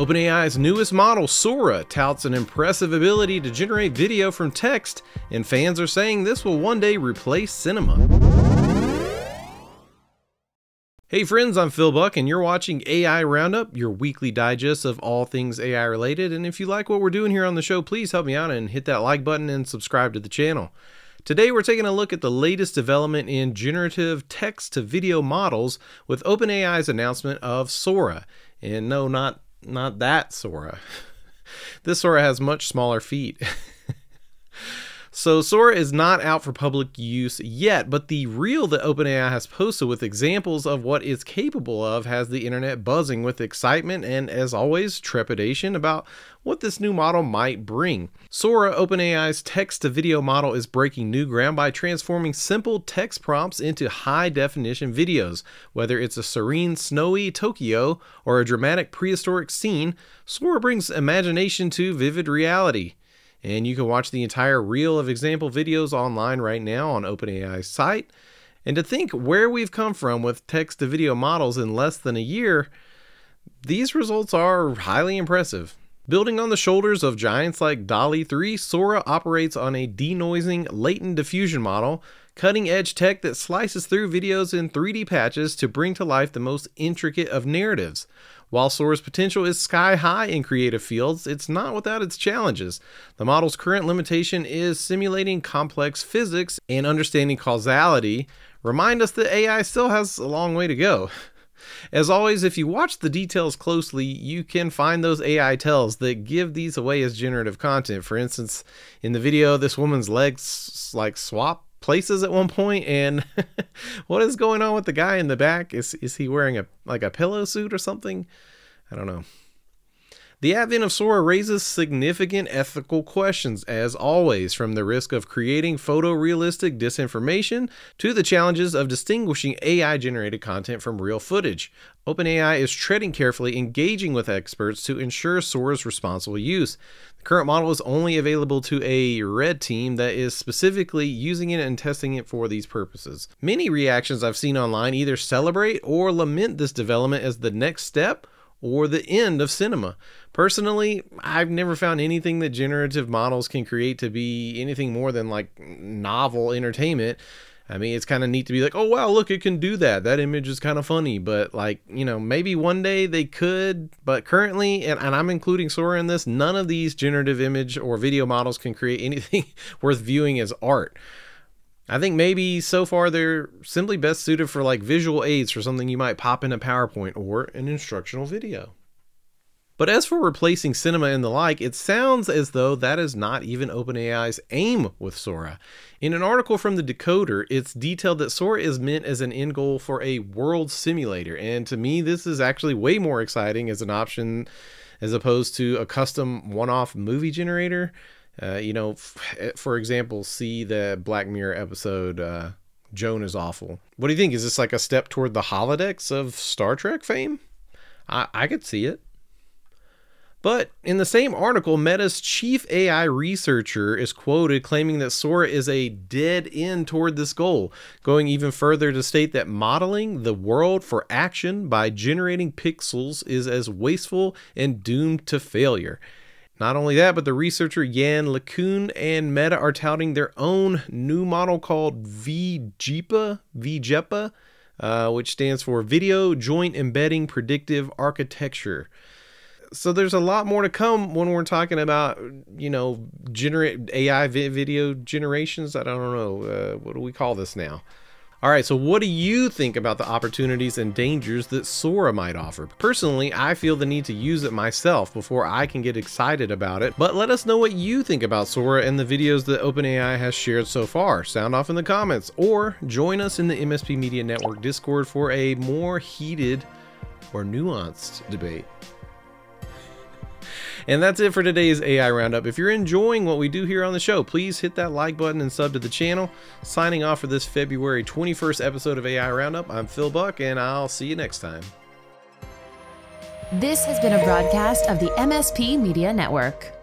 OpenAI's newest model, Sora, touts an impressive ability to generate video from text, and fans are saying this will one day replace cinema. Hey friends, I'm Phil Buck, and you're watching AI Roundup, your weekly digest of all things AI related. And if you like what we're doing here on the show, please help me out and hit that like button and subscribe to the channel. Today, we're taking a look at the latest development in generative text to video models with OpenAI's announcement of Sora. And no, not not that Sora. this Sora has much smaller feet. So Sora is not out for public use yet, but the reel that OpenAI has posted with examples of what it's capable of has the internet buzzing with excitement and, as always, trepidation about what this new model might bring. Sora, OpenAI's text to video model, is breaking new ground by transforming simple text prompts into high definition videos. Whether it's a serene, snowy Tokyo or a dramatic prehistoric scene, Sora brings imagination to vivid reality. And you can watch the entire reel of example videos online right now on OpenAI's site. And to think where we've come from with text to video models in less than a year, these results are highly impressive. Building on the shoulders of giants like DALL-E 3, Sora operates on a denoising latent diffusion model, cutting edge tech that slices through videos in 3D patches to bring to life the most intricate of narratives. While Sora's potential is sky high in creative fields, it's not without its challenges. The model's current limitation is simulating complex physics and understanding causality. Remind us that AI still has a long way to go. As always, if you watch the details closely, you can find those AI tells that give these away as generative content. For instance, in the video, this woman's legs like swap places at one point and what is going on with the guy in the back? Is is he wearing a like a pillow suit or something? I don't know the advent of Sora raises significant ethical questions, as always, from the risk of creating photorealistic disinformation to the challenges of distinguishing AI generated content from real footage. OpenAI is treading carefully, engaging with experts to ensure Sora's responsible use. The current model is only available to a red team that is specifically using it and testing it for these purposes. Many reactions I've seen online either celebrate or lament this development as the next step or the end of cinema. Personally, I've never found anything that generative models can create to be anything more than like novel entertainment. I mean, it's kind of neat to be like, oh, wow, look, it can do that. That image is kind of funny. But, like, you know, maybe one day they could. But currently, and, and I'm including Sora in this, none of these generative image or video models can create anything worth viewing as art. I think maybe so far they're simply best suited for like visual aids for something you might pop in a PowerPoint or an instructional video. But as for replacing cinema and the like, it sounds as though that is not even OpenAI's aim with Sora. In an article from the Decoder, it's detailed that Sora is meant as an end goal for a world simulator, and to me, this is actually way more exciting as an option as opposed to a custom one off movie generator. Uh, you know, f- eh, for example, see the Black Mirror episode, uh, Joan is Awful. What do you think? Is this like a step toward the holodecks of Star Trek fame? I, I could see it. But in the same article, Meta's chief AI researcher is quoted claiming that Sora is a dead end toward this goal, going even further to state that modeling the world for action by generating pixels is as wasteful and doomed to failure. Not only that, but the researcher Yann LeCun and Meta are touting their own new model called VJEPA, VJEPA, uh, which stands for Video Joint Embedding Predictive Architecture so there's a lot more to come when we're talking about you know generate AI video generations. I don't know uh, what do we call this now. All right, so what do you think about the opportunities and dangers that Sora might offer? Personally, I feel the need to use it myself before I can get excited about it, but let us know what you think about Sora and the videos that OpenAI has shared so far. Sound off in the comments, or join us in the MSP Media Network Discord for a more heated or nuanced debate. And that's it for today's AI Roundup. If you're enjoying what we do here on the show, please hit that like button and sub to the channel. Signing off for this February 21st episode of AI Roundup, I'm Phil Buck, and I'll see you next time. This has been a broadcast of the MSP Media Network.